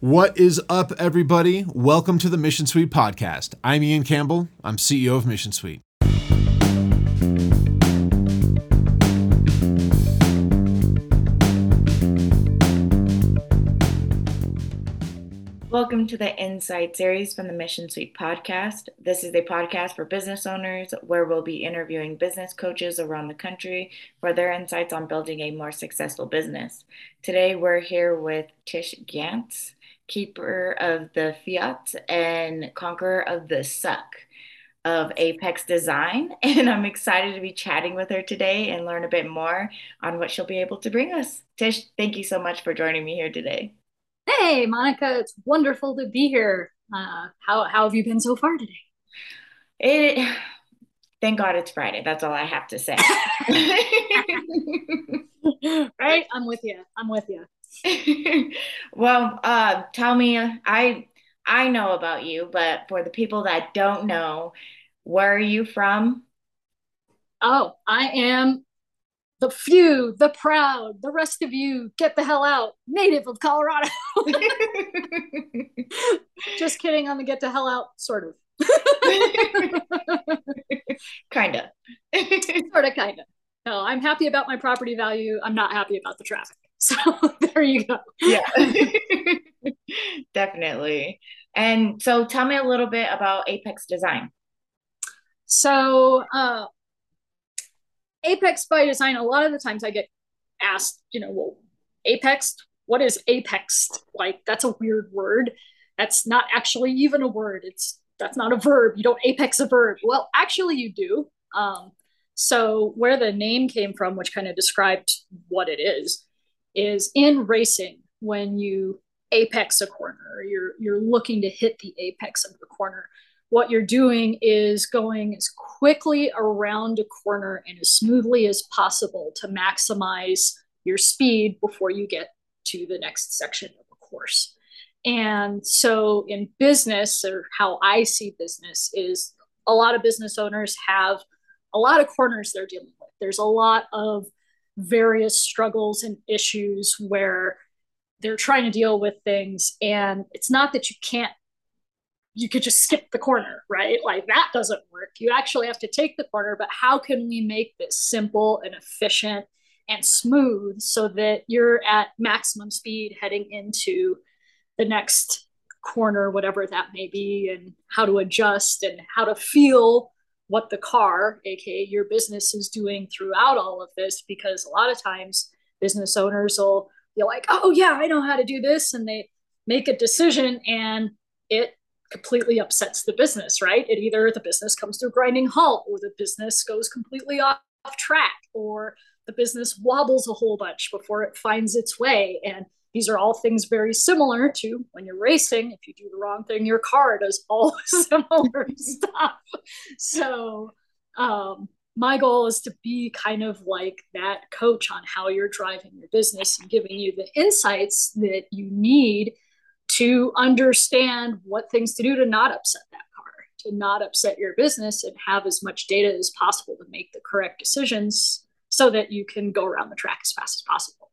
What is up, everybody? Welcome to the Mission Suite podcast. I'm Ian Campbell. I'm CEO of Mission Suite. Welcome to the Insight series from the Mission Suite podcast. This is a podcast for business owners where we'll be interviewing business coaches around the country for their insights on building a more successful business. Today, we're here with Tish Gance keeper of the Fiat and conqueror of the suck of Apex Design. And I'm excited to be chatting with her today and learn a bit more on what she'll be able to bring us. Tish, thank you so much for joining me here today. Hey, Monica, it's wonderful to be here. Uh, how, how have you been so far today? It, thank God it's Friday. That's all I have to say. right? I'm with you. I'm with you. well, uh, tell me, I I know about you, but for the people that don't know, where are you from? Oh, I am the few, the proud, the rest of you, get the hell out, native of Colorado. Just kidding on the get the hell out, sort of. kind of. sort of, kind of. No, I'm happy about my property value. I'm not happy about the traffic. So there you go. Yeah, definitely. And so tell me a little bit about Apex Design. So, uh, Apex by Design, a lot of the times I get asked, you know, well, Apex, what is Apex? Like, that's a weird word. That's not actually even a word. It's that's not a verb. You don't apex a verb. Well, actually, you do. Um, so, where the name came from, which kind of described what it is, is in racing when you apex a corner you're you're looking to hit the apex of the corner. What you're doing is going as quickly around a corner and as smoothly as possible to maximize your speed before you get to the next section of the course. And so in business or how i see business is a lot of business owners have a lot of corners they're dealing with. There's a lot of various struggles and issues where they're trying to deal with things. And it's not that you can't you could just skip the corner right? Like that doesn't work. You actually have to take the corner but how can we make this simple and efficient and smooth so that you're at maximum speed heading into the next corner whatever that may be and how to adjust and how to feel what the car, aka your business, is doing throughout all of this. Because a lot of times business owners will be like, oh, yeah, I know how to do this. And they make a decision and it completely upsets the business, right? It either the business comes to a grinding halt or the business goes completely off, track or the business wobbles a whole bunch before it finds its way. And these are all things very similar to when you're racing. If you do the wrong thing, your car does all the similar stuff. So, um, my goal is to be kind of like that coach on how you're driving your business and giving you the insights that you need to understand what things to do to not upset that car, to not upset your business, and have as much data as possible to make the correct decisions so that you can go around the track as fast as possible.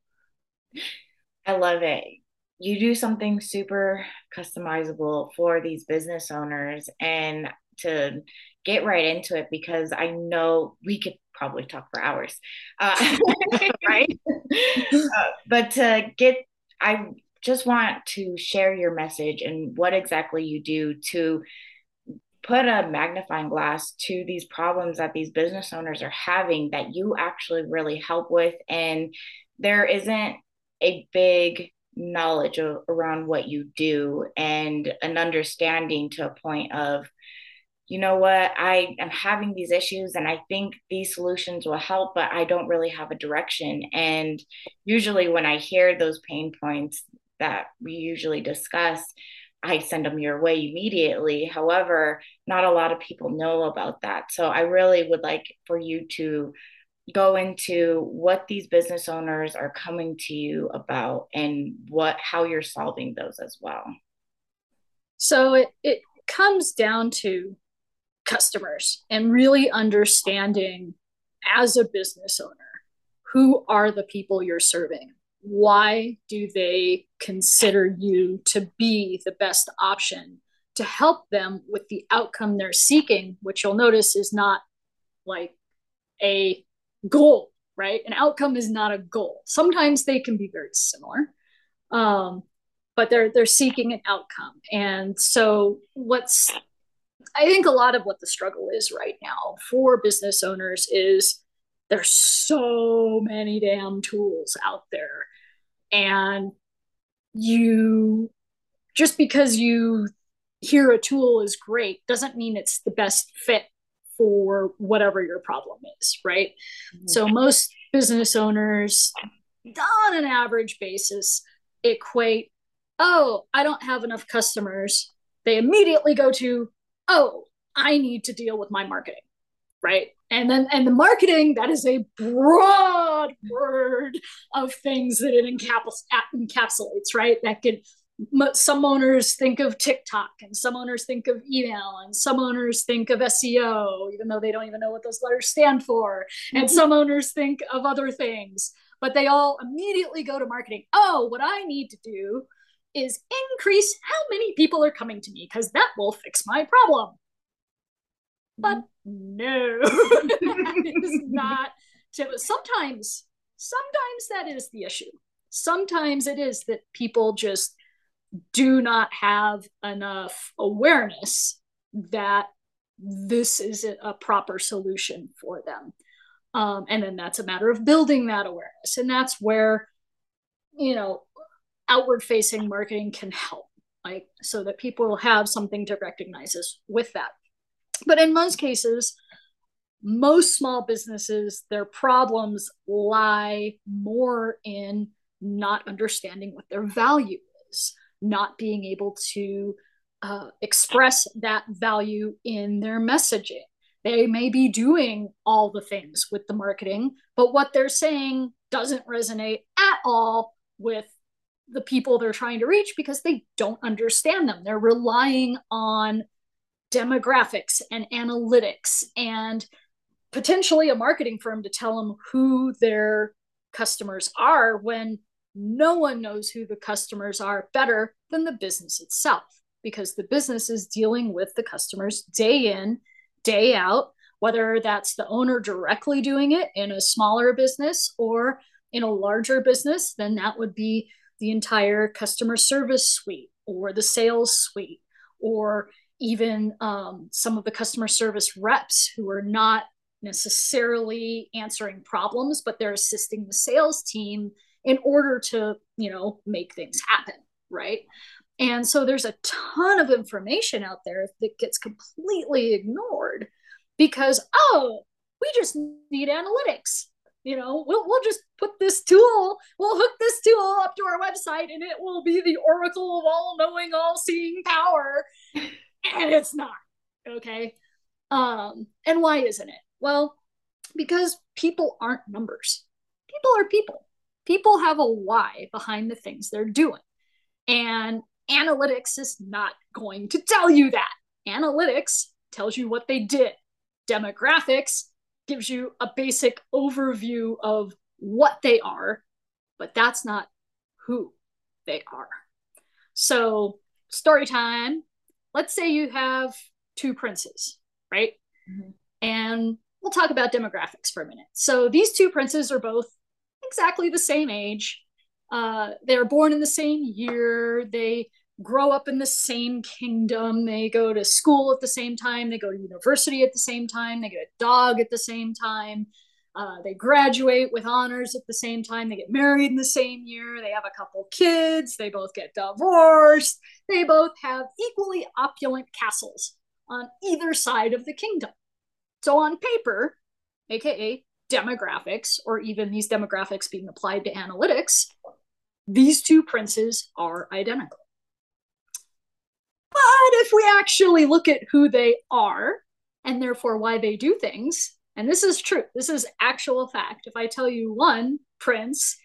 I love it. You do something super customizable for these business owners and to get right into it because I know we could probably talk for hours, uh, right? uh, but to get, I just want to share your message and what exactly you do to put a magnifying glass to these problems that these business owners are having that you actually really help with. And there isn't a big knowledge of, around what you do and an understanding to a point of you know what i am having these issues and i think these solutions will help but i don't really have a direction. And usually when i hear those pain points that we usually discuss i send them your way immediately. However not a lot of people know about that. So i really would like for you to go into what these business owners are coming to you about and what how you're solving those as well? So it, it comes down to customers and really understanding as a business owner who are the people you're serving? Why do they consider you to be the best option to help them with the outcome they're seeking, which you'll notice is not like a goal, right? An outcome is not a goal. Sometimes they can be very similar. Um, but they're they're seeking an outcome. And so what's I think a lot of what the struggle is right now for business owners is there's so many damn tools out there. And you just because you hear a tool is great doesn't mean it's the best fit for whatever your problem is, right? Mm-hmm. So most business owners on an average basis equate oh, I don't have enough customers, they immediately go to, oh, I need to deal with my marketing. Right. And then, and the marketing, that is a broad word of things that it encapsulates, right? That could, some owners think of TikTok and some owners think of email and some owners think of SEO, even though they don't even know what those letters stand for. And mm-hmm. some owners think of other things, but they all immediately go to marketing. Oh, what I need to do is increase how many people are coming to me because that will fix my problem. But no, that is not. Sometimes, sometimes that is the issue. Sometimes it is that people just do not have enough awareness that this is a proper solution for them. Um, and then that's a matter of building that awareness. And that's where, you know, outward facing marketing can help like so that people have something to recognize as with that but in most cases most small businesses their problems lie more in not understanding what their value is not being able to uh, express that value in their messaging they may be doing all the things with the marketing but what they're saying doesn't resonate at all with the people they're trying to reach because they don't understand them. They're relying on demographics and analytics and potentially a marketing firm to tell them who their customers are when no one knows who the customers are better than the business itself because the business is dealing with the customers day in, day out, whether that's the owner directly doing it in a smaller business or in a larger business, then that would be the entire customer service suite or the sales suite or even um, some of the customer service reps who are not necessarily answering problems but they're assisting the sales team in order to you know make things happen right? And so there's a ton of information out there that gets completely ignored because oh we just need analytics. You know we'll, we'll just put this tool we'll hook this tool up to our website and it will be the oracle of all knowing all seeing power. And it's not okay? Um and why isn't it? Well because people aren't numbers. People are people people have a why behind the things they're doing and analytics is not going to tell you that analytics tells you what they did demographics gives you a basic overview of what they are, but that's not who they are. So, story time. Let's say you have two princes, right? Mm-hmm. And we'll talk about demographics for a minute. So, these two princes are both exactly the same age. Uh, they're born in the same year. They grow up in the same kingdom. They go to school at the same time. They go to university at the same time. They get a dog at the same time. Uh, they graduate with honors at the same time. They get married in the same year. They have a couple kids. They both get divorced. They both have equally opulent castles on either side of the kingdom. So, on paper, aka demographics, or even these demographics being applied to analytics, these two princes are identical. But if we actually look at who they are and therefore why they do things, and this is true, this is actual fact. If I tell you one prince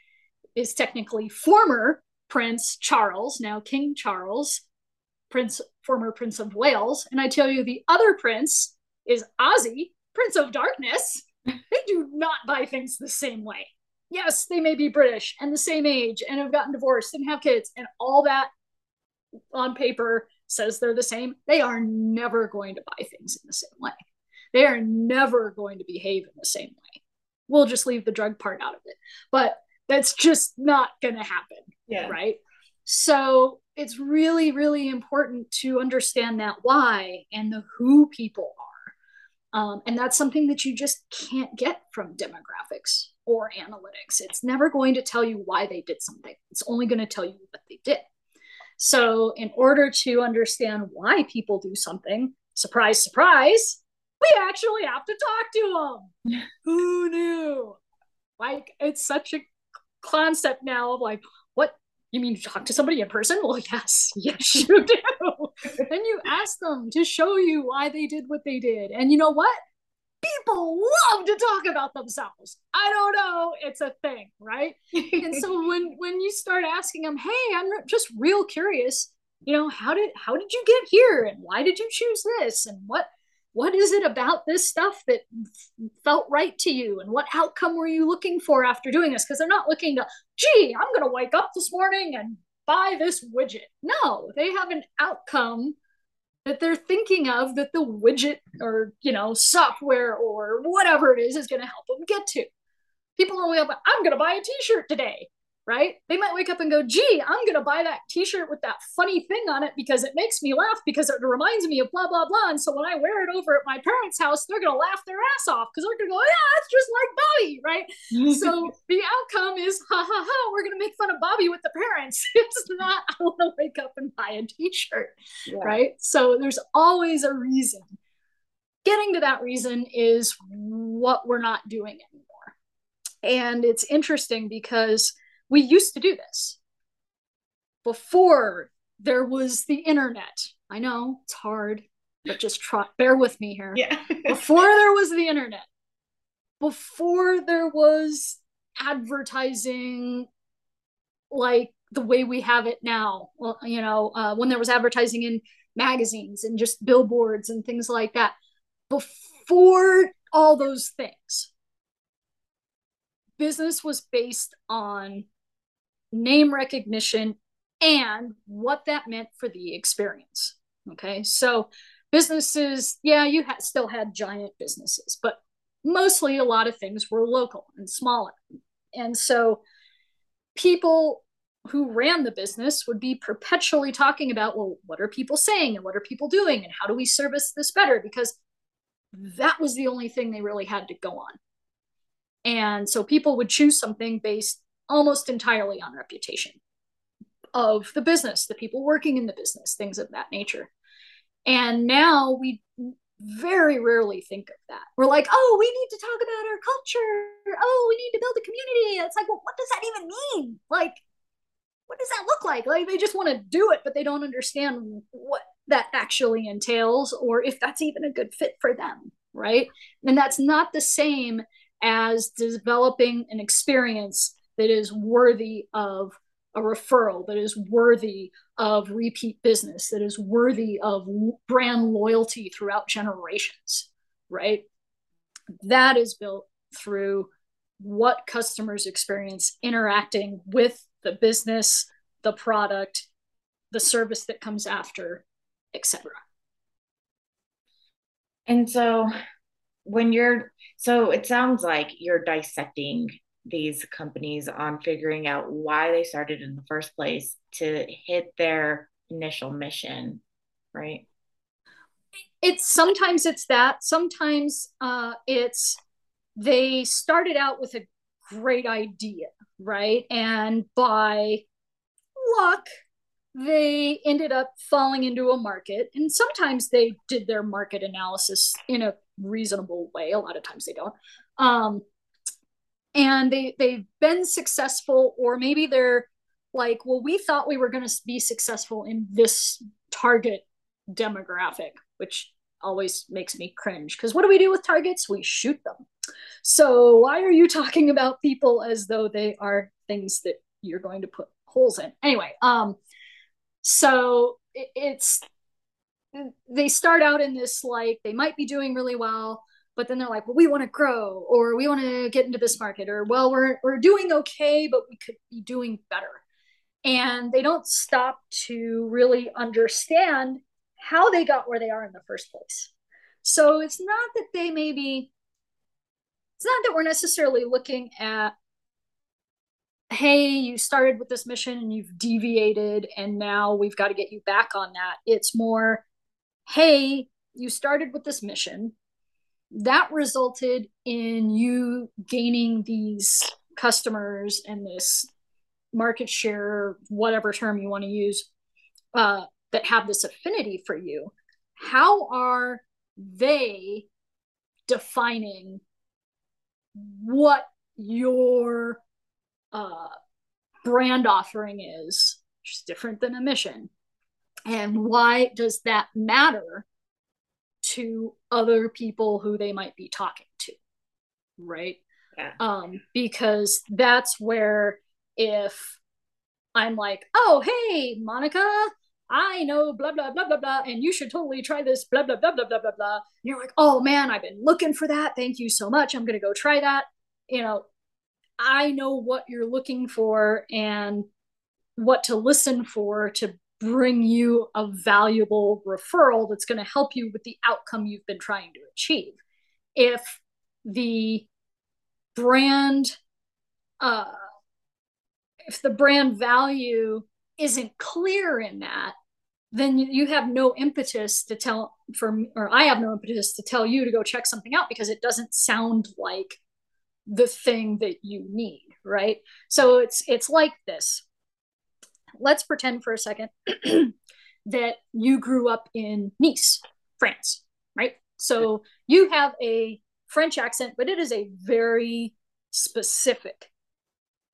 is technically former Prince Charles, now King Charles, Prince, former Prince of Wales, and I tell you the other prince is Ozzy, Prince of Darkness, they do not buy things the same way. yes, they may be British and the same age and have gotten divorced and have kids and all that on paper says they're the same. They are never going to buy things in the same way. They are never going to behave in the same way. We'll just leave the drug part out of it. But that's just not going to happen. Yeah. Right. So it's really, really important to understand that why and the who people are. Um, and that's something that you just can't get from demographics or analytics. It's never going to tell you why they did something, it's only going to tell you what they did. So, in order to understand why people do something, surprise, surprise, we actually have to talk to them. Who knew? Like, it's such a concept now of like, what you mean talk to somebody in person? Well, yes, yes, you do. And you ask them to show you why they did what they did. And you know what? People love to talk about themselves. I don't know, it's a thing, right? and so when when you start asking them, "Hey, I'm just real curious, you know, how did how did you get here and why did you choose this and what what is it about this stuff that felt right to you and what outcome were you looking for after doing this because they're not looking to gee i'm going to wake up this morning and buy this widget. No they have an outcome that they're thinking of that the widget or you know software or whatever it is is going to help them get to. People don't wake i'm going to buy a t-shirt today right? They might wake up and go, gee, I'm going to buy that t shirt with that funny thing on it because it makes me laugh because it reminds me of blah, blah, blah. And so when I wear it over at my parents' house, they're going to laugh their ass off because they're going to go, yeah, that's just like Bobby, right? so the outcome is, ha ha ha, we're going to make fun of Bobby with the parents. it's not, I want to wake up and buy a t shirt, yeah. right? So there's always a reason. Getting to that reason is what we're not doing anymore. And it's interesting because we used to do this before there was the internet. I know it's hard, but just try, bear with me here. Yeah. before there was the internet, before there was advertising like the way we have it now, well, you know, uh, when there was advertising in magazines and just billboards and things like that, before all those things, business was based on name recognition, and what that meant for the experience. Okay, so businesses, yeah, you ha- still had giant businesses, but mostly a lot of things were local and smaller. And so people who ran the business would be perpetually talking about, well, what are people saying and what are people doing and how do we service this better? Because that was the only thing they really had to go on. And so people would choose something based almost entirely on reputation of the business, the people working in the business, things of that nature. And now we very rarely think of that. We're like, oh, we need to talk about our culture. Oh, we need to build a community. It's like, well, what does that even mean? Like, what does that look like? Like, they just want to do it, but they don't understand what that actually entails or if that's even a good fit for them. Right. And that's not the same as developing an experience that is worthy of a referral, that is worthy of repeat business, that is worthy of brand loyalty throughout generations, right? That is built through what customers experience interacting with the business, the product, the service that comes after, etc. And so when you're so it sounds like you're dissecting these companies on figuring out why they started in the first place to hit their initial mission, right? It's sometimes it's that. Sometimes uh, it's they started out with a great idea, right? And by luck, they ended up falling into a market. And sometimes they did their market analysis in a reasonable way. A lot of times they don't. Um, and they they've been successful or maybe they're like well we thought we were going to be successful in this target demographic which always makes me cringe because what do we do with targets? We shoot them. So why are you talking about people as though they are things that you're going to put holes in? Anyway um so it, it's they start out in this like they might be doing really well but then they're like, well, we want to grow or we want to get into this market or well, we're we're doing okay, but we could be doing better. And they don't stop to really understand how they got where they are in the first place. So it's not that they maybe it's not that we're necessarily looking at hey, you started with this mission and you've deviated, and now we've got to get you back on that. It's more, hey, you started with this mission. That resulted in you gaining these customers and this market share, whatever term you want to use, uh, that have this affinity for you. How are they defining what your uh, brand offering is, which is different than a mission. And why does that matter to other people who they might be talking to? Right. Yeah. Um, because that's where if I'm like, oh, hey, Monica, I know blah blah blah blah blah, and you should totally try this blah blah blah blah blah blah blah. And you're like, oh man, I've been looking for that. Thank you so much. I'm gonna go try that. You know, I know what you're looking for and what to listen for to bring you a valuable referral that's going to help you with the outcome you've been trying to achieve. If the brand, uh, if the brand value isn't clear in that, then you have no impetus to tell for or I have no impetus to tell you to go check something out because it doesn't sound like the thing that you need, right? So it's it's like this. Let's pretend for a second that you grew up in Nice, France, right? So you have a French accent, but it is a very specific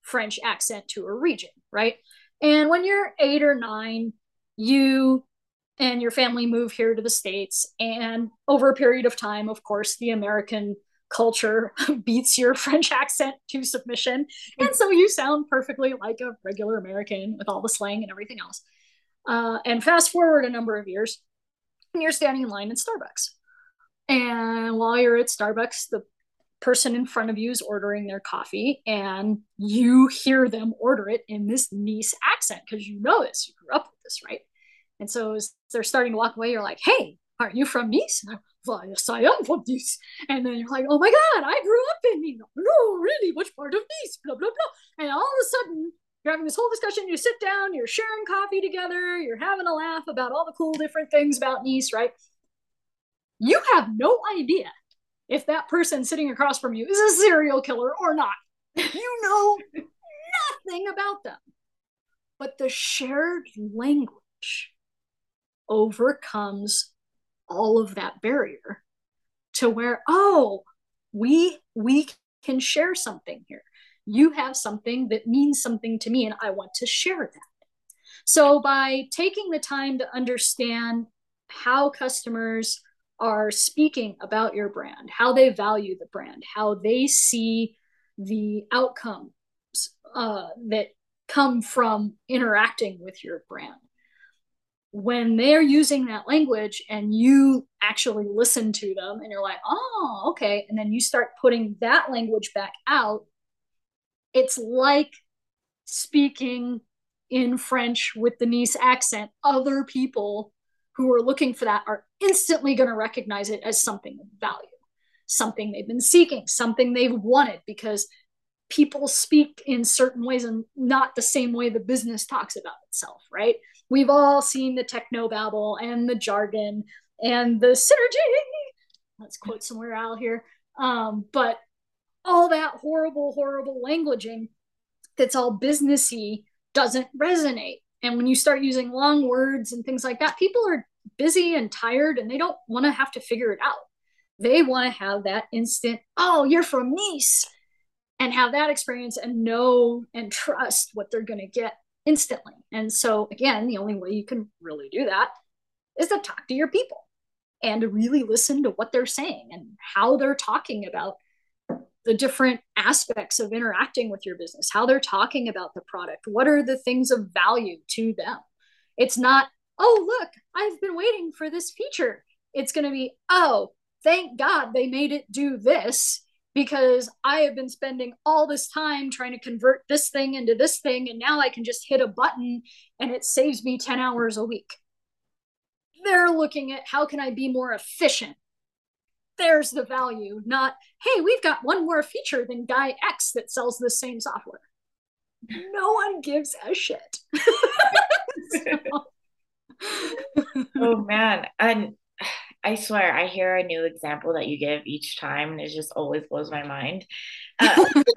French accent to a region, right? And when you're eight or nine, you and your family move here to the States. And over a period of time, of course, the American culture beats your French accent to submission. And so you sound perfectly like a regular American with all the slang and everything else. Uh, and fast forward a number of years, and you're standing in line at Starbucks. And while you're at Starbucks, the person in front of you is ordering their coffee, and you hear them order it in this Nice accent because you know this, you grew up with this, right? And so as they're starting to walk away, you're like, hey, aren't you from Nice? well, yes, I am from Nice. And then you're like, oh my God, I grew up in Nice. No, really, which part of Nice? Blah, blah, blah. And all of a sudden, you're having this whole discussion. You sit down, you're sharing coffee together, you're having a laugh about all the cool different things about Nice, right? You have no idea if that person sitting across from you is a serial killer or not. You know nothing about them. But the shared language overcomes all of that barrier to where oh we we can share something here. You have something that means something to me and i want to share that. So by taking the time to understand how customers are speaking about your brand how they value the brand how they see the outcomes uh, that come from interacting with your brand when they're using that language and you actually listen to them and you're like, oh, okay. And then you start putting that language back out, it's like speaking in French with the Nice accent. Other people who are looking for that are instantly going to recognize it as something of value, something they've been seeking, something they've wanted because people speak in certain ways and not the same way the business talks about itself, right? We've all seen the techno babble and the jargon and the synergy. Let's quote somewhere out here. Um, but all that horrible, horrible languaging that's all businessy doesn't resonate. And when you start using long words and things like that, people are busy and tired and they don't want to have to figure it out. They want to have that instant, oh, you're from Nice, and have that experience and know and trust what they're going to get instantly. And so, again, the only way you can really do that is to talk to your people and to really listen to what they're saying and how they're talking about the different aspects of interacting with your business, how they're talking about the product, what are the things of value to them. It's not, oh, look, I've been waiting for this feature. It's going to be, oh, thank God they made it do this because I have been spending all this time trying to convert this thing into this thing, and now I can just hit a button and it saves me 10 hours a week. They're looking at how can I be more efficient? There's the value, not, hey, we've got one more feature than guy X that sells the same software. No one gives a shit. oh man. And I swear, I hear a new example that you give each time, and it just always blows my mind. Uh,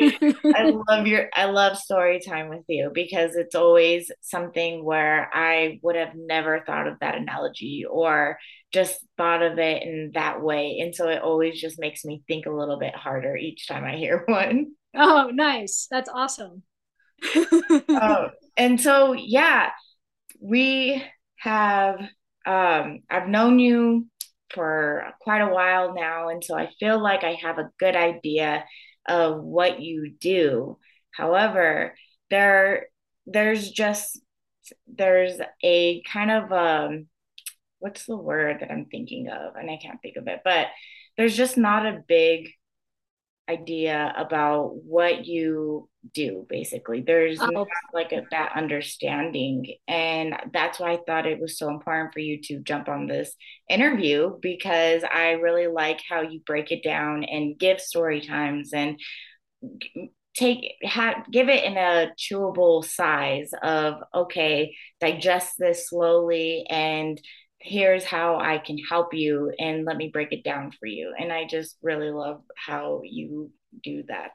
I love your, I love story time with you because it's always something where I would have never thought of that analogy or just thought of it in that way, and so it always just makes me think a little bit harder each time I hear one. Oh, nice! That's awesome. oh, and so yeah, we have um, I've known you for quite a while now, and so I feel like I have a good idea of what you do. However, there there's just there's a kind of um what's the word that I'm thinking of and I can't think of it, but there's just not a big idea about what you do basically there's oh. like a, that understanding and that's why i thought it was so important for you to jump on this interview because i really like how you break it down and give story times and take have give it in a chewable size of okay digest this slowly and here's how I can help you and let me break it down for you. And I just really love how you do that.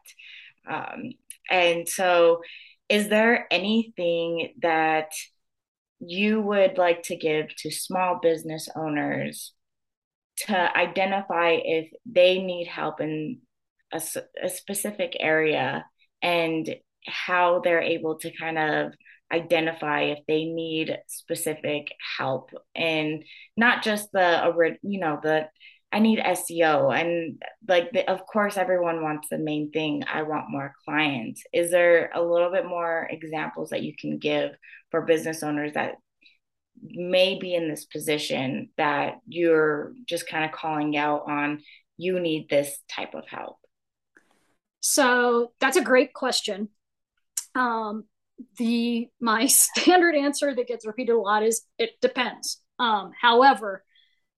Um, and so, is there anything that you would like to give to small business owners to identify if they need help in a, a specific area and how they're able to kind of identify if they need specific help. And not just the you know the I need SEO and like the, of course everyone wants the main thing I want more clients. Is there a little bit more examples that you can give for business owners that may be in this position that you're just kind of calling out on you need this type of help so that's a great question. Um, the my standard answer that gets repeated a lot is it depends. Um, however,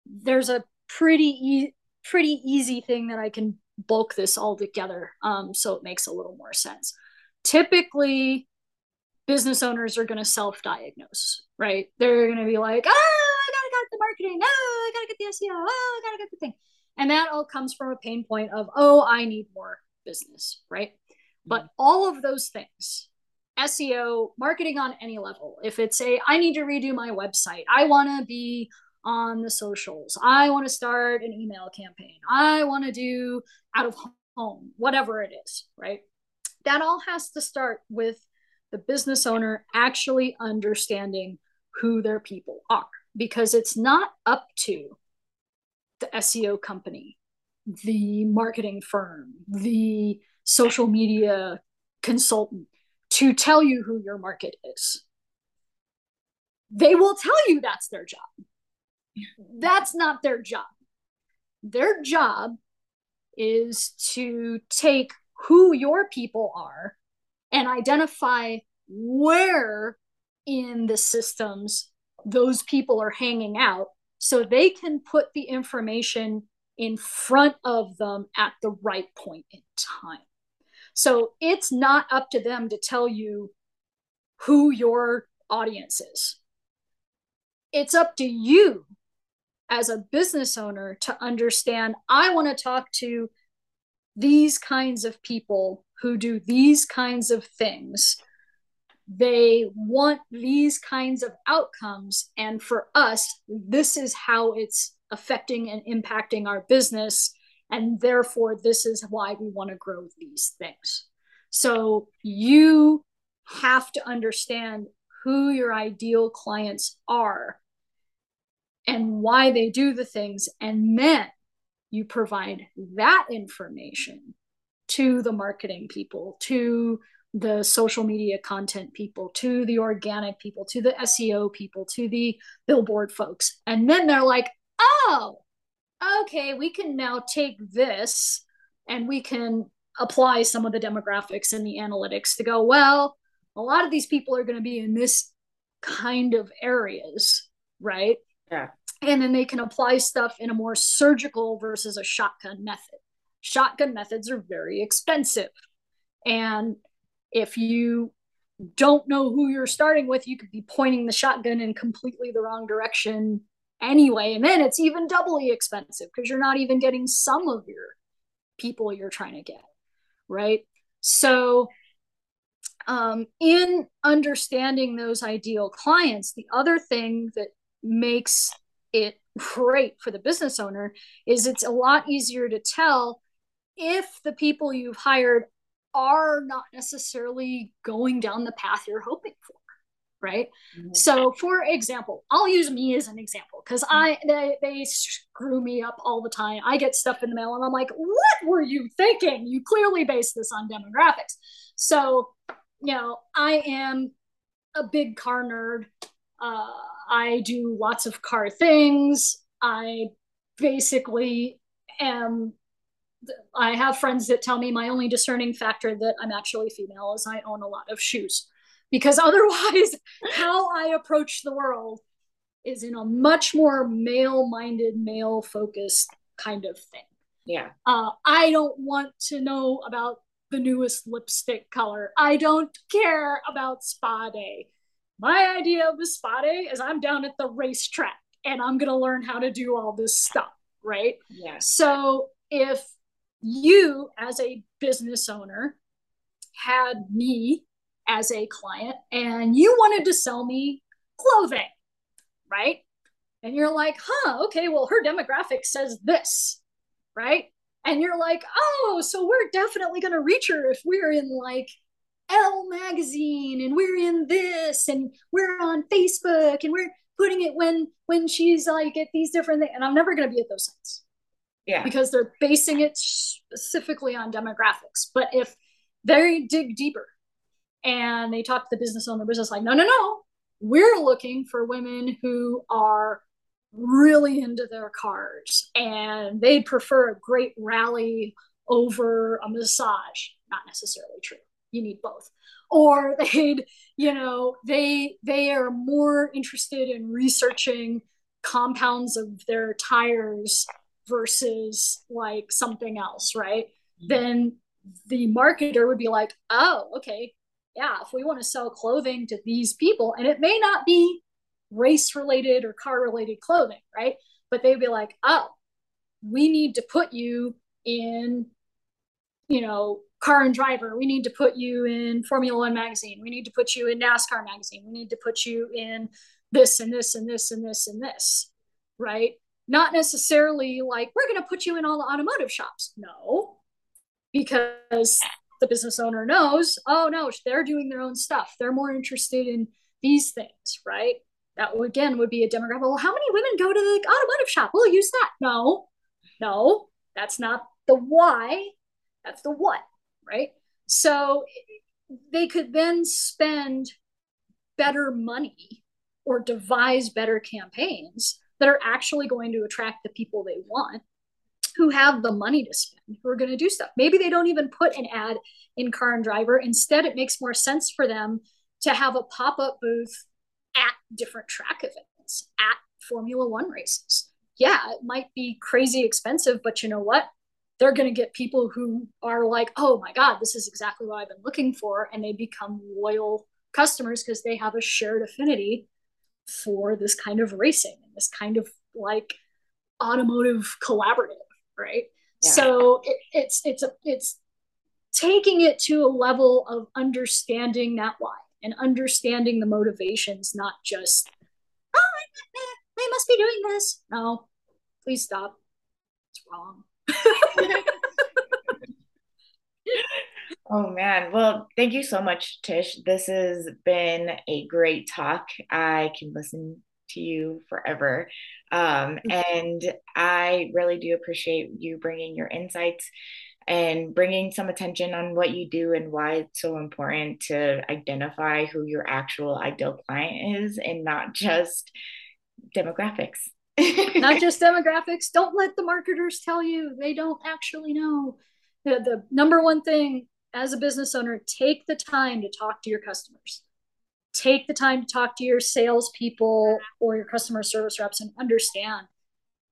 there's a pretty e- pretty easy thing that I can bulk this all together, um, so it makes a little more sense. Typically, business owners are going to self-diagnose, right? They're going to be like, "Oh, I gotta get the marketing. Oh, I gotta get the SEO. Oh, I gotta get the thing," and that all comes from a pain point of, "Oh, I need more business," right? But all of those things SEO, marketing on any level. If it's a, I need to redo my website, I want to be on the socials, I want to start an email campaign, I want to do out of home, whatever it is, right? That all has to start with the business owner actually understanding who their people are because it's not up to the SEO company, the marketing firm, the social media consultant to tell you who your market is. They will tell you that's their job. That's not their job. Their job is to take who your people are and identify where in the systems those people are hanging out so they can put the information in front of them at the right point in time. So it's not up to them to tell you who your audience is. It's up to you as a business owner to understand I want to talk to these kinds of people who do these kinds of things. They want these kinds of outcomes. And for us, this is how it's affecting and impacting our business. And therefore, this is why we want to grow these things. So you have to understand who your ideal clients are and why they do the things. And then you provide that information to the marketing people, to the social media content people, to the organic people, to the SEO people, to the billboard folks. And then they're like, oh, okay, we can now take this and we can apply some of the demographics and the analytics to go, well, a lot of these people are going to be in this kind of areas, right? Yeah. And then they can apply stuff in a more surgical versus a shotgun method. Shotgun methods are very expensive. And if you don't know who you're starting with, you could be pointing the shotgun in completely the wrong direction anyway. And then it's even doubly expensive because you're not even getting some of your people you're trying to get. Right. So, um, in understanding those ideal clients, the other thing that makes it great for the business owner is it's a lot easier to tell if the people you've hired are not necessarily going down the path you're hoping right? Mm-hmm. so for example i'll use me as an example because i they, they screw me up all the time. I get stuff in the mail and i'm like what were you thinking? You clearly base this on demographics. So you know i am a big car nerd. Uh, i do lots of car things. I basically am I have friends that tell me my only discerning factor that I'm actually female is I own a lot of shoes. Because otherwise, how I approach the world is in a much more male minded, male focused kind of thing. Yeah. Uh, I don't want to know about the newest lipstick color. I don't care about spa day. My idea of a spa day is I'm down at the racetrack and I'm going to learn how to do all this stuff. Right. Yeah. So if you as a business owner had me as a client and you wanted to sell me clothing, right? And you're like, huh, okay, well, her demographic says this, right? And you're like, oh, so we're definitely going to reach her if we're in like Elle magazine and we're in this and we're on Facebook and we're putting it when when she's like at these different things. And I'm never going to be at those sites. Yeah. Because they're basing it specifically on demographics. But if they dig deeper and they talk to the business owner, business like, no, no, no, we're looking for women who are really into their cars and they'd prefer a great rally over a massage. Not necessarily true. You need both. Or they'd, you know, they they are more interested in researching compounds of their tires versus like something else, right? Then the marketer would be like, oh, okay, yeah, if we want to sell clothing to these people, and it may not be race related or car related clothing, right? But they'd be like, oh, we need to put you in, you know, car and driver. We need to put you in Formula One magazine. We need to put you in NASCAR magazine. We need to put you in this and this and this and this and this, right? not necessarily like we're going to put you in all the automotive shops no because the business owner knows oh no they're doing their own stuff. They're more interested in these things right? That again would be a demographic well how many women go to the automotive shop? We'll use that. No no that's not the why that's the what right? So they could then spend better money or devise better campaigns that are actually going to attract the people they want who have the money to spend who are going to do stuff. Maybe they don't even put an ad in car and driver. Instead it makes more sense for them to have a pop-up booth at different track events at formula one races. Yeah it might be crazy expensive but you know what? They're going to get people who are like oh my god this is exactly what i've been looking for and they become loyal customers because they have a shared affinity for this kind of racing and this kind of like automotive collaborative right yeah. so it, it's it's a it's taking it to a level of understanding that why and understanding the motivations not just oh I must be doing this no please stop it's wrong Oh man. Well, thank you so much, Tish. This has been a great talk. I can listen to you forever. Um, and I really do appreciate you bringing your insights and bringing some attention on what you do and why it's so important to identify who your actual ideal client is and not just demographics. not just demographics. Don't let the marketers tell you. They don't actually know. The, the number one thing as a business owner, take the time to talk to your customers. Take the time to talk to your salespeople or your customer service reps and understand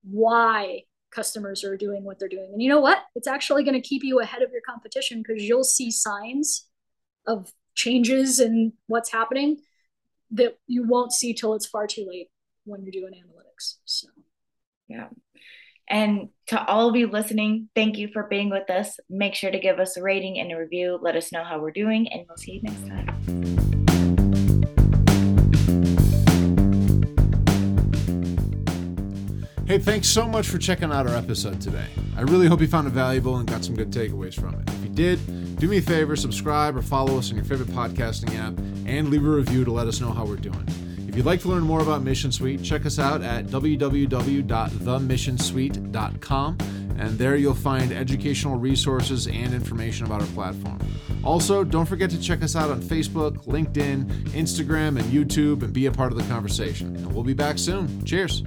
why customers are doing what they're doing. And you know what? It's actually going to keep you ahead of your competition because you'll see signs of changes in what's happening that you won't see till it's far too late when you're doing analytics. So, yeah. And to all of you listening, thank you for being with us. Make sure to give us a rating and a review. Let us know how we're doing, and we'll see you next time. Hey, thanks so much for checking out our episode today. I really hope you found it valuable and got some good takeaways from it. If you did, do me a favor, subscribe or follow us on your favorite podcasting app and leave a review to let us know how we're doing. If you'd like to learn more about Mission Suite, check us out at www.themissionsuite.com, and there you'll find educational resources and information about our platform. Also, don't forget to check us out on Facebook, LinkedIn, Instagram, and YouTube and be a part of the conversation. And we'll be back soon. Cheers.